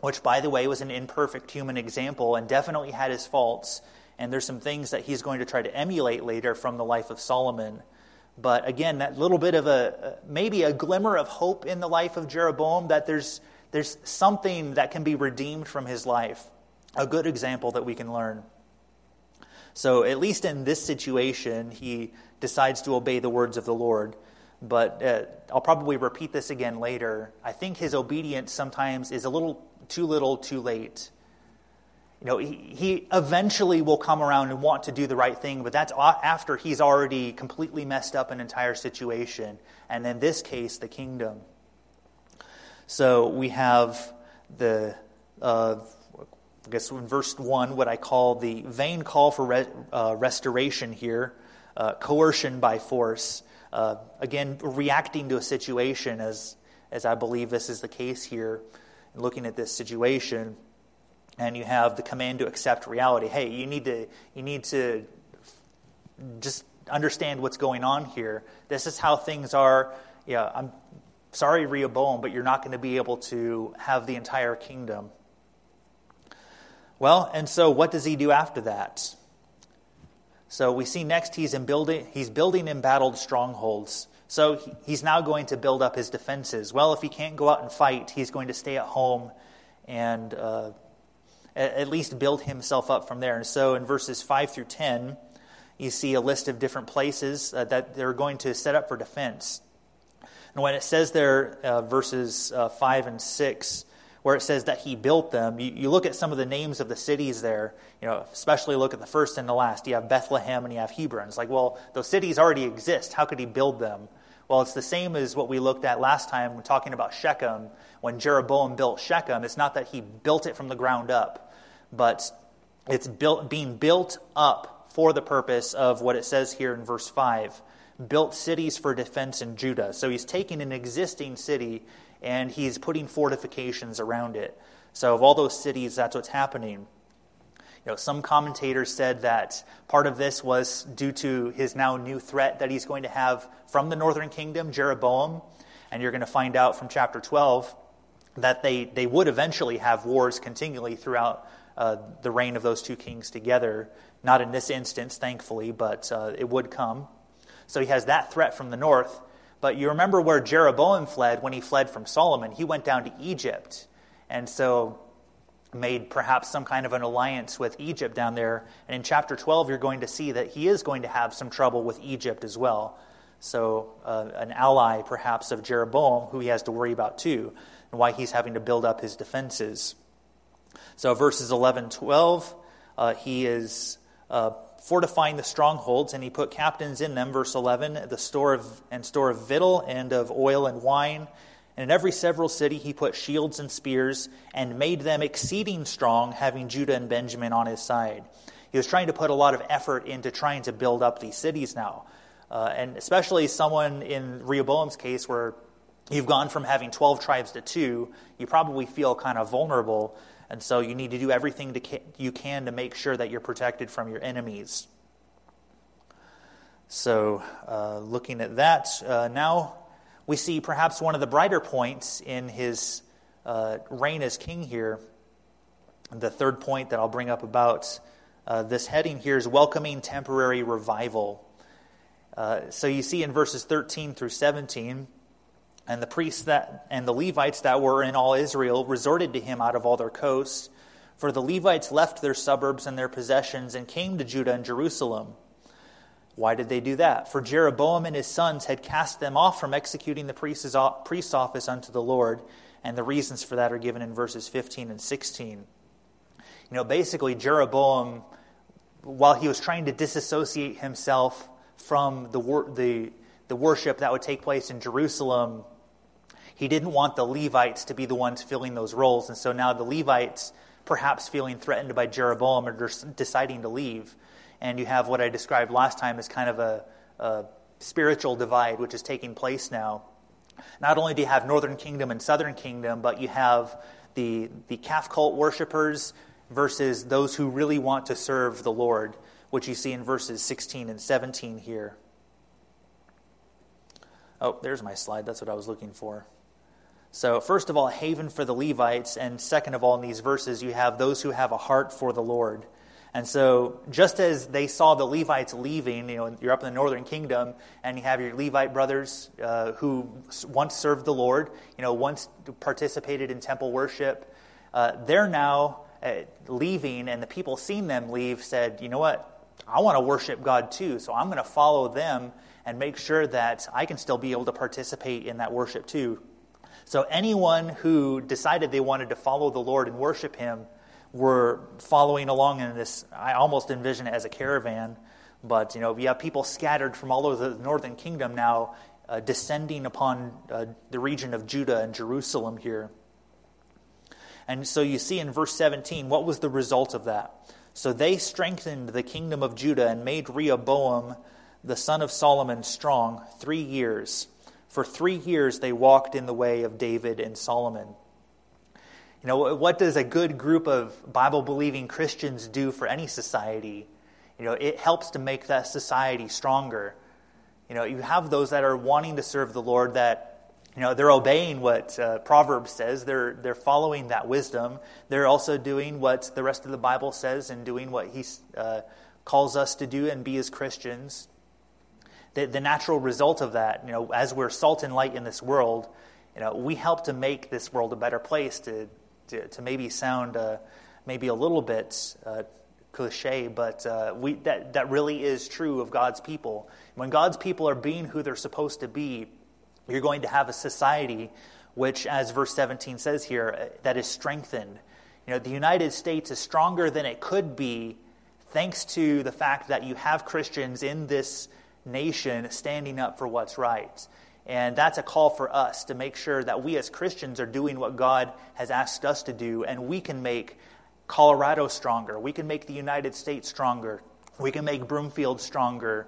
which, by the way, was an imperfect human example and definitely had his faults, and there's some things that he's going to try to emulate later from the life of Solomon. But again, that little bit of a maybe a glimmer of hope in the life of Jeroboam that there's there's something that can be redeemed from his life. A good example that we can learn. So, at least in this situation, he decides to obey the words of the Lord. But uh, I'll probably repeat this again later. I think his obedience sometimes is a little too little, too late. You know, he, he eventually will come around and want to do the right thing, but that's after he's already completely messed up an entire situation. And in this case, the kingdom. So we have the, uh, I guess in verse 1, what I call the vain call for re- uh, restoration here, uh, coercion by force. Uh, again, reacting to a situation as, as I believe this is the case here, looking at this situation and you have the command to accept reality. Hey, you need to you need to just understand what's going on here. This is how things are. Yeah, I'm sorry, Rehoboam, but you're not going to be able to have the entire kingdom. Well, and so what does he do after that? So we see next he's in building he's building embattled strongholds. So he's now going to build up his defenses. Well, if he can't go out and fight, he's going to stay at home and uh, at least build himself up from there. And so in verses 5 through 10, you see a list of different places uh, that they're going to set up for defense. And when it says there, uh, verses uh, 5 and 6, where it says that he built them, you, you, look at some of the names of the cities there, you know, especially look at the first and the last. You have Bethlehem and you have Hebron. It's like, well, those cities already exist. How could he build them? Well, it's the same as what we looked at last time when talking about Shechem. When Jeroboam built Shechem, it's not that he built it from the ground up but it's built, being built up for the purpose of what it says here in verse 5 built cities for defense in Judah. So he's taking an existing city and he's putting fortifications around it. So, of all those cities, that's what's happening. You know, some commentators said that part of this was due to his now new threat that he's going to have from the northern kingdom, Jeroboam. And you're going to find out from chapter 12 that they, they would eventually have wars continually throughout uh, the reign of those two kings together. Not in this instance, thankfully, but uh, it would come. So he has that threat from the north. But you remember where Jeroboam fled when he fled from Solomon. He went down to Egypt. And so made perhaps some kind of an alliance with Egypt down there. And in chapter 12, you're going to see that he is going to have some trouble with Egypt as well. So, uh, an ally perhaps of Jeroboam who he has to worry about too, and why he's having to build up his defenses. So, verses 11 12, uh, he is uh, fortifying the strongholds, and he put captains in them. Verse 11, the store of, and store of victual and of oil and wine. And in every several city he put shields and spears, and made them exceeding strong, having Judah and Benjamin on his side. He was trying to put a lot of effort into trying to build up these cities now. Uh, and especially someone in Rehoboam's case, where you've gone from having 12 tribes to two, you probably feel kind of vulnerable. And so you need to do everything to you can to make sure that you're protected from your enemies. So, uh, looking at that, uh, now we see perhaps one of the brighter points in his uh, reign as king here. The third point that I'll bring up about uh, this heading here is welcoming temporary revival. Uh, so you see in verses 13 through 17, and the priests that and the Levites that were in all Israel resorted to him out of all their coasts. For the Levites left their suburbs and their possessions and came to Judah and Jerusalem. Why did they do that? For Jeroboam and his sons had cast them off from executing the priest's office unto the Lord, and the reasons for that are given in verses 15 and 16. You know, basically, Jeroboam, while he was trying to disassociate himself from the, the, the worship that would take place in Jerusalem, he didn't want the Levites to be the ones filling those roles. And so now the Levites, perhaps feeling threatened by Jeroboam, are deciding to leave. And you have what I described last time as kind of a, a spiritual divide, which is taking place now. Not only do you have northern kingdom and southern kingdom, but you have the, the calf cult worshippers versus those who really want to serve the Lord, which you see in verses 16 and 17 here. Oh, there's my slide. That's what I was looking for. So, first of all, haven for the Levites, and second of all, in these verses, you have those who have a heart for the Lord. And so, just as they saw the Levites leaving, you know, you're up in the northern kingdom, and you have your Levite brothers uh, who once served the Lord, you know, once participated in temple worship, uh, they're now uh, leaving, and the people seeing them leave said, you know what, I want to worship God too, so I'm going to follow them and make sure that I can still be able to participate in that worship too. So anyone who decided they wanted to follow the Lord and worship Him were following along in this. I almost envision it as a caravan, but you know, we have people scattered from all over the northern kingdom now, uh, descending upon uh, the region of Judah and Jerusalem here. And so you see in verse 17, what was the result of that? So they strengthened the kingdom of Judah and made Rehoboam, the son of Solomon, strong three years. For three years they walked in the way of David and Solomon. You know, what does a good group of Bible believing Christians do for any society? You know, it helps to make that society stronger. You know, you have those that are wanting to serve the Lord that, you know, they're obeying what uh, Proverbs says. They're, they're following that wisdom. They're also doing what the rest of the Bible says and doing what He uh, calls us to do and be as Christians the, the natural result of that, you know, as we're salt and light in this world, you know, we help to make this world a better place to, to, to maybe sound uh, maybe a little bit uh, cliche, but uh, we, that, that really is true of God's people. When God's people are being who they're supposed to be, you're going to have a society which, as verse 17 says here, uh, that is strengthened. You know, the United States is stronger than it could be thanks to the fact that you have Christians in this nation standing up for what's right. And that's a call for us to make sure that we as Christians are doing what God has asked us to do, and we can make Colorado stronger. We can make the United States stronger. We can make Broomfield stronger.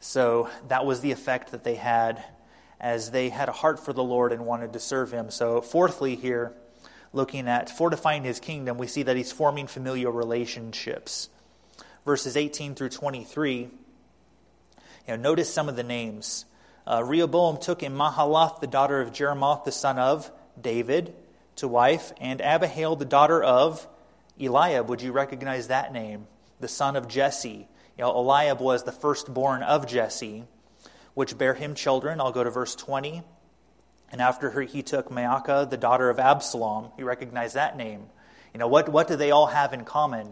So that was the effect that they had as they had a heart for the Lord and wanted to serve Him. So, fourthly, here, looking at fortifying His kingdom, we see that He's forming familial relationships verses 18 through 23. You know, notice some of the names. Uh, Rehoboam took in Mahalath, the daughter of Jerimoth, the son of David, to wife, and Abihail, the daughter of Eliab. Would you recognize that name? The son of Jesse. You know, Eliab was the firstborn of Jesse, which bare him children. I'll go to verse 20. And after her, he took Maacah, the daughter of Absalom. You recognize that name. You know, what, what do they all have in common?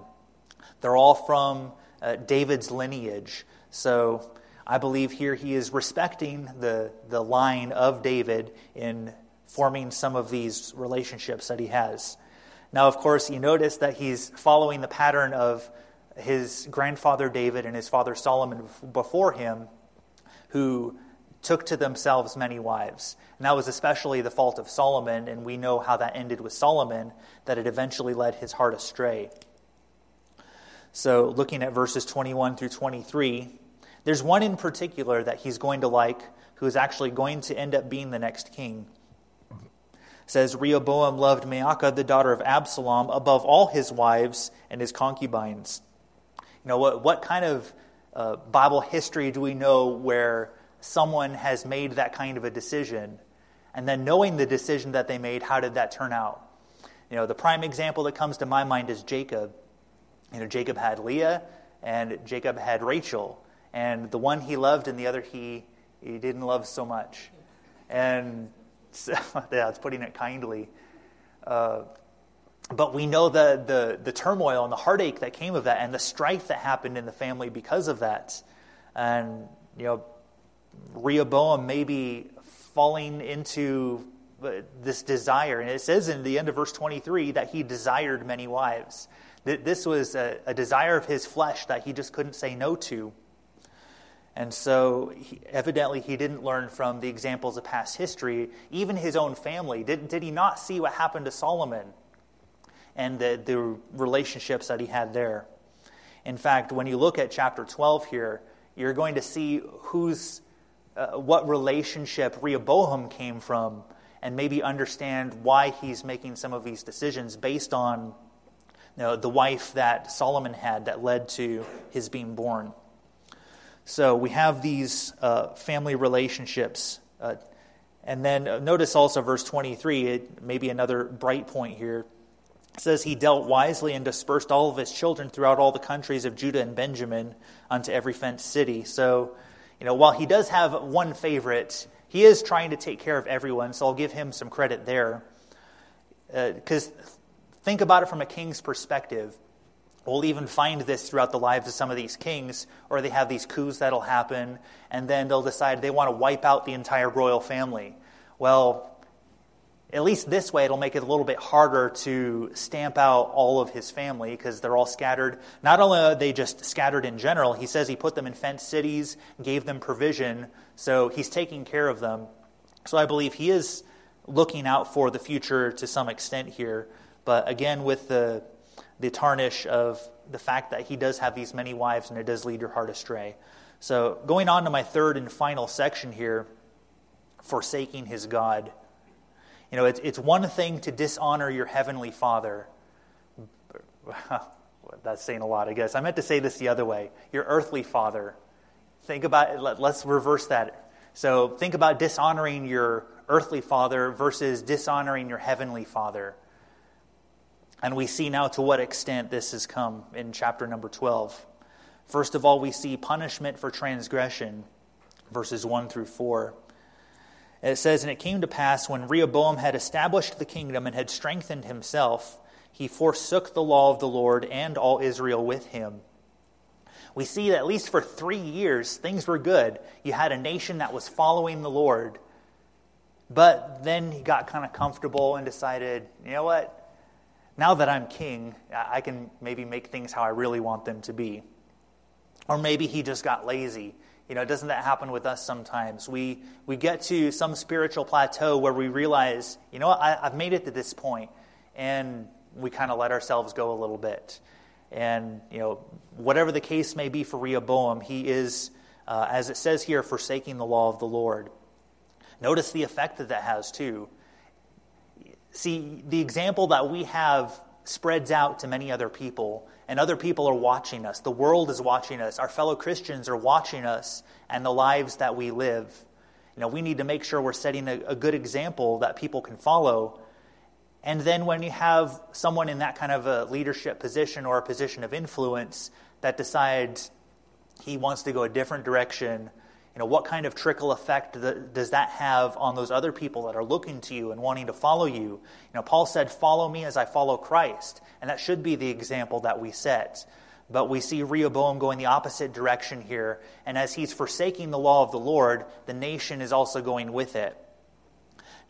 They're all from uh, David's lineage. So I believe here he is respecting the, the line of David in forming some of these relationships that he has. Now, of course, you notice that he's following the pattern of his grandfather David and his father Solomon before him, who took to themselves many wives. And that was especially the fault of Solomon, and we know how that ended with Solomon, that it eventually led his heart astray. So, looking at verses 21 through 23, there's one in particular that he's going to like who is actually going to end up being the next king. It says Rehoboam loved Maacah, the daughter of Absalom, above all his wives and his concubines. You know, what, what kind of uh, Bible history do we know where someone has made that kind of a decision. And then knowing the decision that they made, how did that turn out? You know, the prime example that comes to my mind is Jacob. You know, Jacob had Leah and Jacob had Rachel. And the one he loved and the other he, he didn't love so much. And so, yeah, it's putting it kindly. Uh, but we know the, the, the turmoil and the heartache that came of that and the strife that happened in the family because of that. And, you know, Rehoboam maybe falling into this desire. And it says in the end of verse 23 that he desired many wives. This was a, a, desire of his flesh that he just couldn't say no to. And so, he, evidently, he didn't learn from the examples of past history. Even his own family. Did, did he not see what happened to Solomon and the, the relationships that he had there? In fact, when you look at chapter 12 here, you're going to see who's uh, what relationship Rehoboam came from and maybe understand why he's making some of these decisions based on know, the wife that Solomon had that led to his being born. So we have these uh, family relationships. Uh, and then uh, notice also verse 23, it, maybe another bright point here. It says, He dealt wisely and dispersed all of his children throughout all the countries of Judah and Benjamin unto every fenced city. So you know, while he does have one favorite, he is trying to take care of everyone, so I'll give him some credit there. Because uh, think about it from a king's perspective. We'll even find this throughout the lives of some of these kings, or they have these coups that'll happen, and then they'll decide they want to wipe out the entire royal family. Well, at least this way, it'll make it a little bit harder to stamp out all of his family because they're all scattered. Not only are they just scattered in general, he says he put them in fenced cities, gave them provision, so he's taking care of them. So I believe he is looking out for the future to some extent here. But again, with the, the tarnish of the fact that he does have these many wives and it does lead your heart astray. So going on to my third and final section here forsaking his God. You know, it's, it's one thing to dishonor your heavenly Father. That's saying a lot, I guess. I meant to say this the other way your earthly Father. Think about it. Let, let's reverse that. So think about dishonoring your earthly Father versus dishonoring your heavenly Father. And we see now to what extent this has come in chapter number 12. First of all, we see punishment for transgression, verses 1 through 4. It says, And it came to pass when Rehoboam had established the kingdom and had strengthened himself, he forsook the law of the Lord and all Israel with him. We see that at least for three years, things were good. You had a nation that was following the Lord. But then he got kind of comfortable and decided, you know what? Now that I'm king, I can maybe make things how I really want them to be. Or maybe he just got lazy you know, doesn't that happen with us sometimes? We, we get to some spiritual plateau where we realize, you know what, I, I've made it to this point, and we kind of let ourselves go a little bit. And, you know, whatever the case may be for Rehoboam, he is, uh, as it says here, forsaking the law of the Lord. Notice the effect that that has, too. See, the example that we have spreads out to many other people and other people are watching us. The world is watching us. Our fellow Christians are watching us and the lives that we live. You know, we need to make sure we're setting a, a good example that people can follow. And then when you have someone in that kind of a leadership position or a position of influence that decides he wants to go a different direction, you know, what kind of trickle effect does that have on those other people that are looking to you and wanting to follow you? You know, Paul said, "Follow me as I follow Christ," and that should be the example that we set. But we see Rehoboam going the opposite direction here. And as he's forsaking the law of the Lord, the nation is also going with it.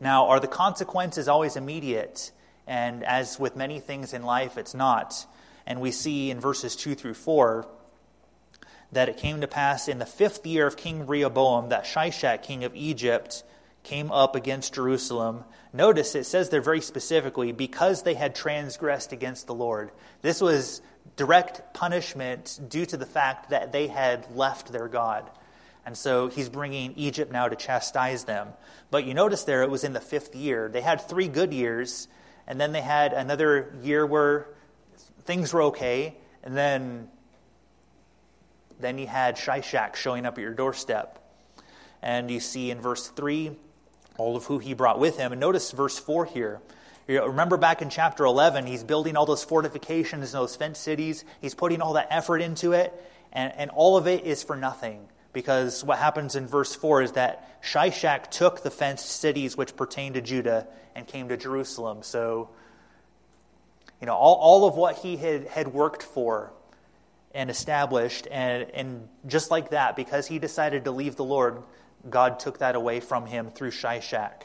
Now, are the consequences always immediate? And as with many things in life, it's not. And we see in verses 2 through 4 that it came to pass in the fifth year of King Rehoboam that Shishak, king of Egypt, came up against Jerusalem. Notice it says there very specifically, because they had transgressed against the Lord. This was direct punishment due to the fact that they had left their God. And so he's bringing Egypt now to chastise them. But you notice there it was in the fifth year. They had three good years, and then they had another year where things were okay, and then then you had Shishak showing up at your doorstep. And you see in verse 3 all of who he brought with him. And notice verse 4 here. Remember back in chapter 11, he's building all those fortifications and those fenced cities. He's putting all that effort into it, and, and all of it is for nothing. Because what happens in verse 4 is that Shishak took the fenced cities which pertain to Judah and came to Jerusalem. So, you know, all, all of what he had, had worked for and established, and, and just like that, because he decided to leave the Lord, God took that away from him through Shishak.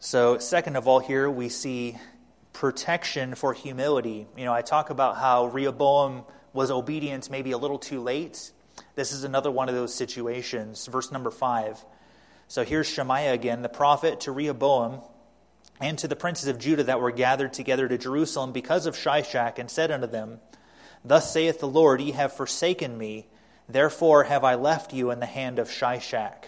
So, second of all, here we see protection for humility. You know, I talk about how Rehoboam was obedient maybe a little too late. This is another one of those situations. Verse number five. So here's Shemaiah again, the prophet to Rehoboam and to the princes of Judah that were gathered together to Jerusalem because of Shishak, and said unto them, Thus saith the Lord, Ye have forsaken me, therefore have I left you in the hand of Shishak.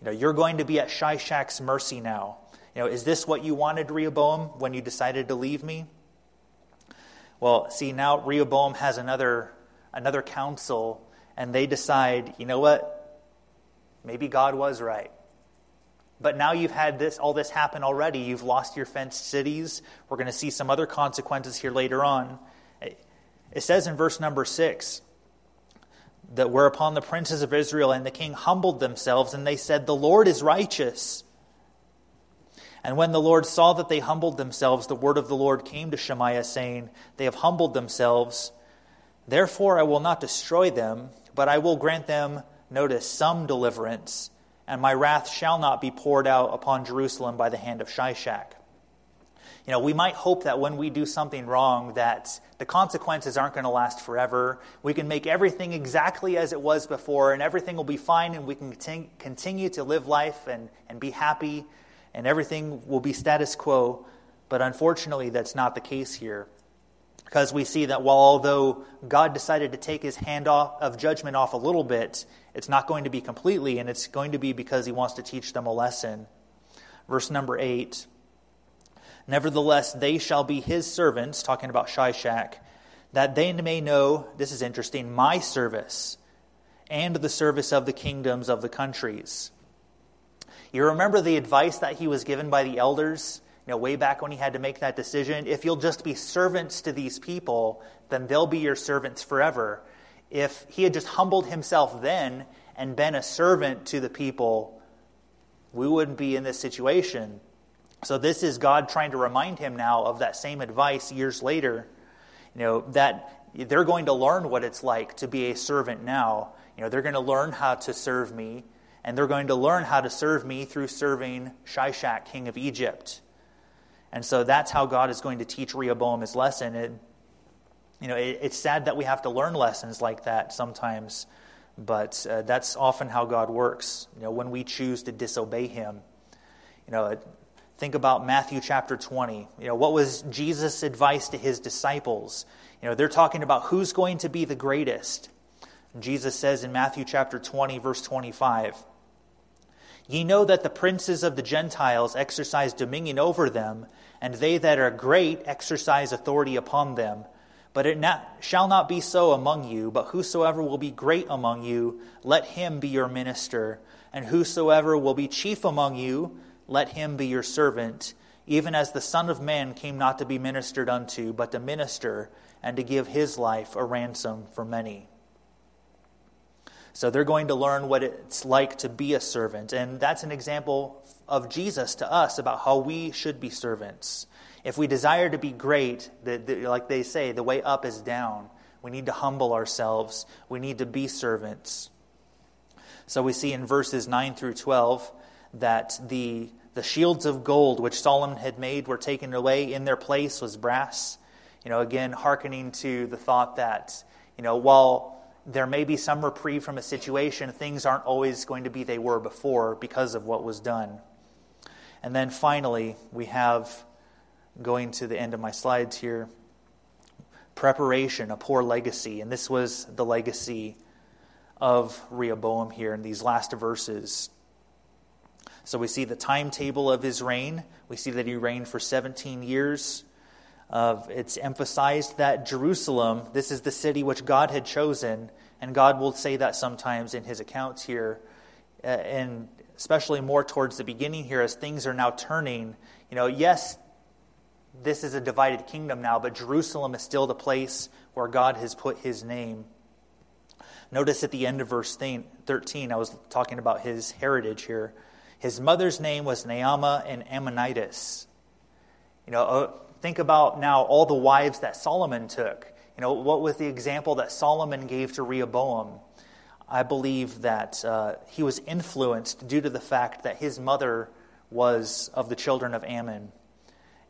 You know, you're going to be at Shishak's mercy now. You know, is this what you wanted, Rehoboam, when you decided to leave me? Well, see, now Rehoboam has another, another council, and they decide, you know what? Maybe God was right. But now you've had this, all this happen already. You've lost your fenced cities. We're going to see some other consequences here later on. It says in verse number six that whereupon the princes of Israel and the king humbled themselves, and they said, The Lord is righteous. And when the Lord saw that they humbled themselves, the word of the Lord came to Shemaiah, saying, They have humbled themselves. Therefore I will not destroy them, but I will grant them, notice, some deliverance, and my wrath shall not be poured out upon Jerusalem by the hand of Shishak. You know, we might hope that when we do something wrong, that the consequences aren't going to last forever. We can make everything exactly as it was before, and everything will be fine, and we can continue to live life and, and be happy and everything will be status quo. But unfortunately, that's not the case here. Because we see that while although God decided to take his hand off of judgment off a little bit, it's not going to be completely, and it's going to be because he wants to teach them a lesson. Verse number 8 Nevertheless, they shall be his servants, talking about Shishak, that they may know, this is interesting, my service and the service of the kingdoms of the countries. You remember the advice that he was given by the elders, you know, way back when he had to make that decision? If you'll just be servants to these people, then they'll be your servants forever. If he had just humbled himself then and been a servant to the people, we wouldn't be in this situation. So this is God trying to remind him now of that same advice years later. You know, that they're going to learn what it's like to be a servant now. You know, they're going to learn how to serve me and they're going to learn how to serve me through serving Shishak, king of Egypt. And so that's how God is going to teach Rehoboam his lesson. You know, it, it's sad that we have to learn lessons like that sometimes, but uh, that's often how God works. You know, when we choose to disobey Him. You know, think about Matthew chapter 20. You know, what was Jesus' advice to his disciples? You know, they're talking about who's going to be the greatest. Jesus says in Matthew chapter 20, verse 25. Ye know that the princes of the Gentiles exercise dominion over them, and they that are great exercise authority upon them. But it not, shall not be so among you, but whosoever will be great among you, let him be your minister. And whosoever will be chief among you, let him be your servant, even as the Son of Man came not to be ministered unto, but to minister, and to give his life a ransom for many. So they're going to learn what it's like to be a servant. And that's an example of Jesus to us about how we should be servants. If we desire to be great, the, the, like they say, the way up is down. We need to humble ourselves. We need to be servants. So we see in verses 9 through 12 that the, the shields of gold which Solomon had made were taken away. In their place was brass. You know, again, hearkening to the thought that, you know, while there may be some reprieve from a situation, things aren't always going to be they were before because of what was done. And then finally, we have, going to the end of my slides here, preparation, a poor legacy. And this was the legacy of Rehoboam here in these last verses. So we see the timetable of his reign. We see that he reigned for 17 years. Uh, it's emphasized that Jerusalem, this is the city which God had chosen, and God will say that sometimes in his accounts here, uh, and especially more towards the beginning here as things are now turning. You know, yes, this is a divided kingdom now, but Jerusalem is still the place where God has put his name. Notice at the end of verse 13, I was talking about his heritage here. His mother's name was Naamah and Ammonitess. You know, uh, think about now all the wives that Solomon took. You know, what was the example that Solomon gave to Rehoboam? I believe that uh, he was influenced due to the fact that his mother was of the children of Ammon.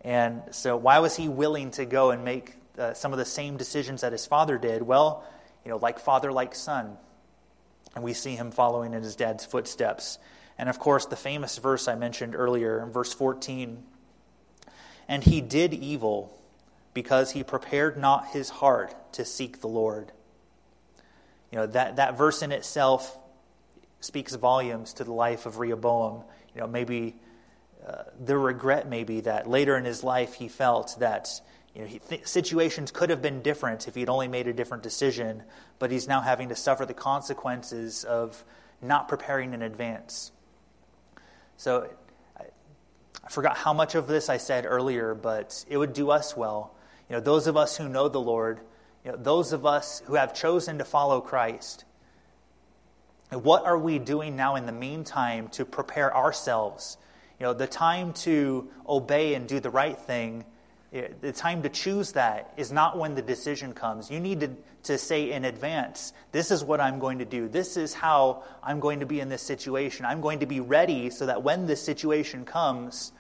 And so, why was he willing to go and make uh, some of the same decisions that his father did? Well, you know, like father, like son. And we see him following in his dad's footsteps. And of course, the famous verse I mentioned earlier, verse 14 And he did evil because he prepared not his heart to seek the Lord. You know, that, that verse in itself speaks volumes to the life of Rehoboam. You know, maybe the regret maybe that later in his life he felt that you know, th- situations could have been different if he'd only made a different decision, but he's now having to suffer the consequences of not preparing in advance. So I, I forgot how much of this I said earlier, but it would do us well. You know, those of us who know the Lord, you know, those of us who have chosen to follow Christ, what are we doing now in the meantime to prepare ourselves you know, the time to obey and do the right thing, eh, the time to choose that is not when the decision comes. You need to, to say in advance, this is what I'm going to do. This is how I'm going to be in this situation. I'm going to be ready so that when this situation comes,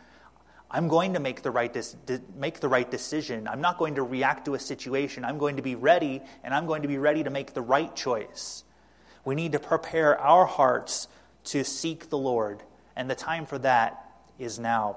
I'm going to make the right de- make the right decision. I'm not going to react to a situation. I'm going to be ready and I'm going to be ready to make the right choice. We need to prepare our hearts to seek the Lord, and the time for that is now.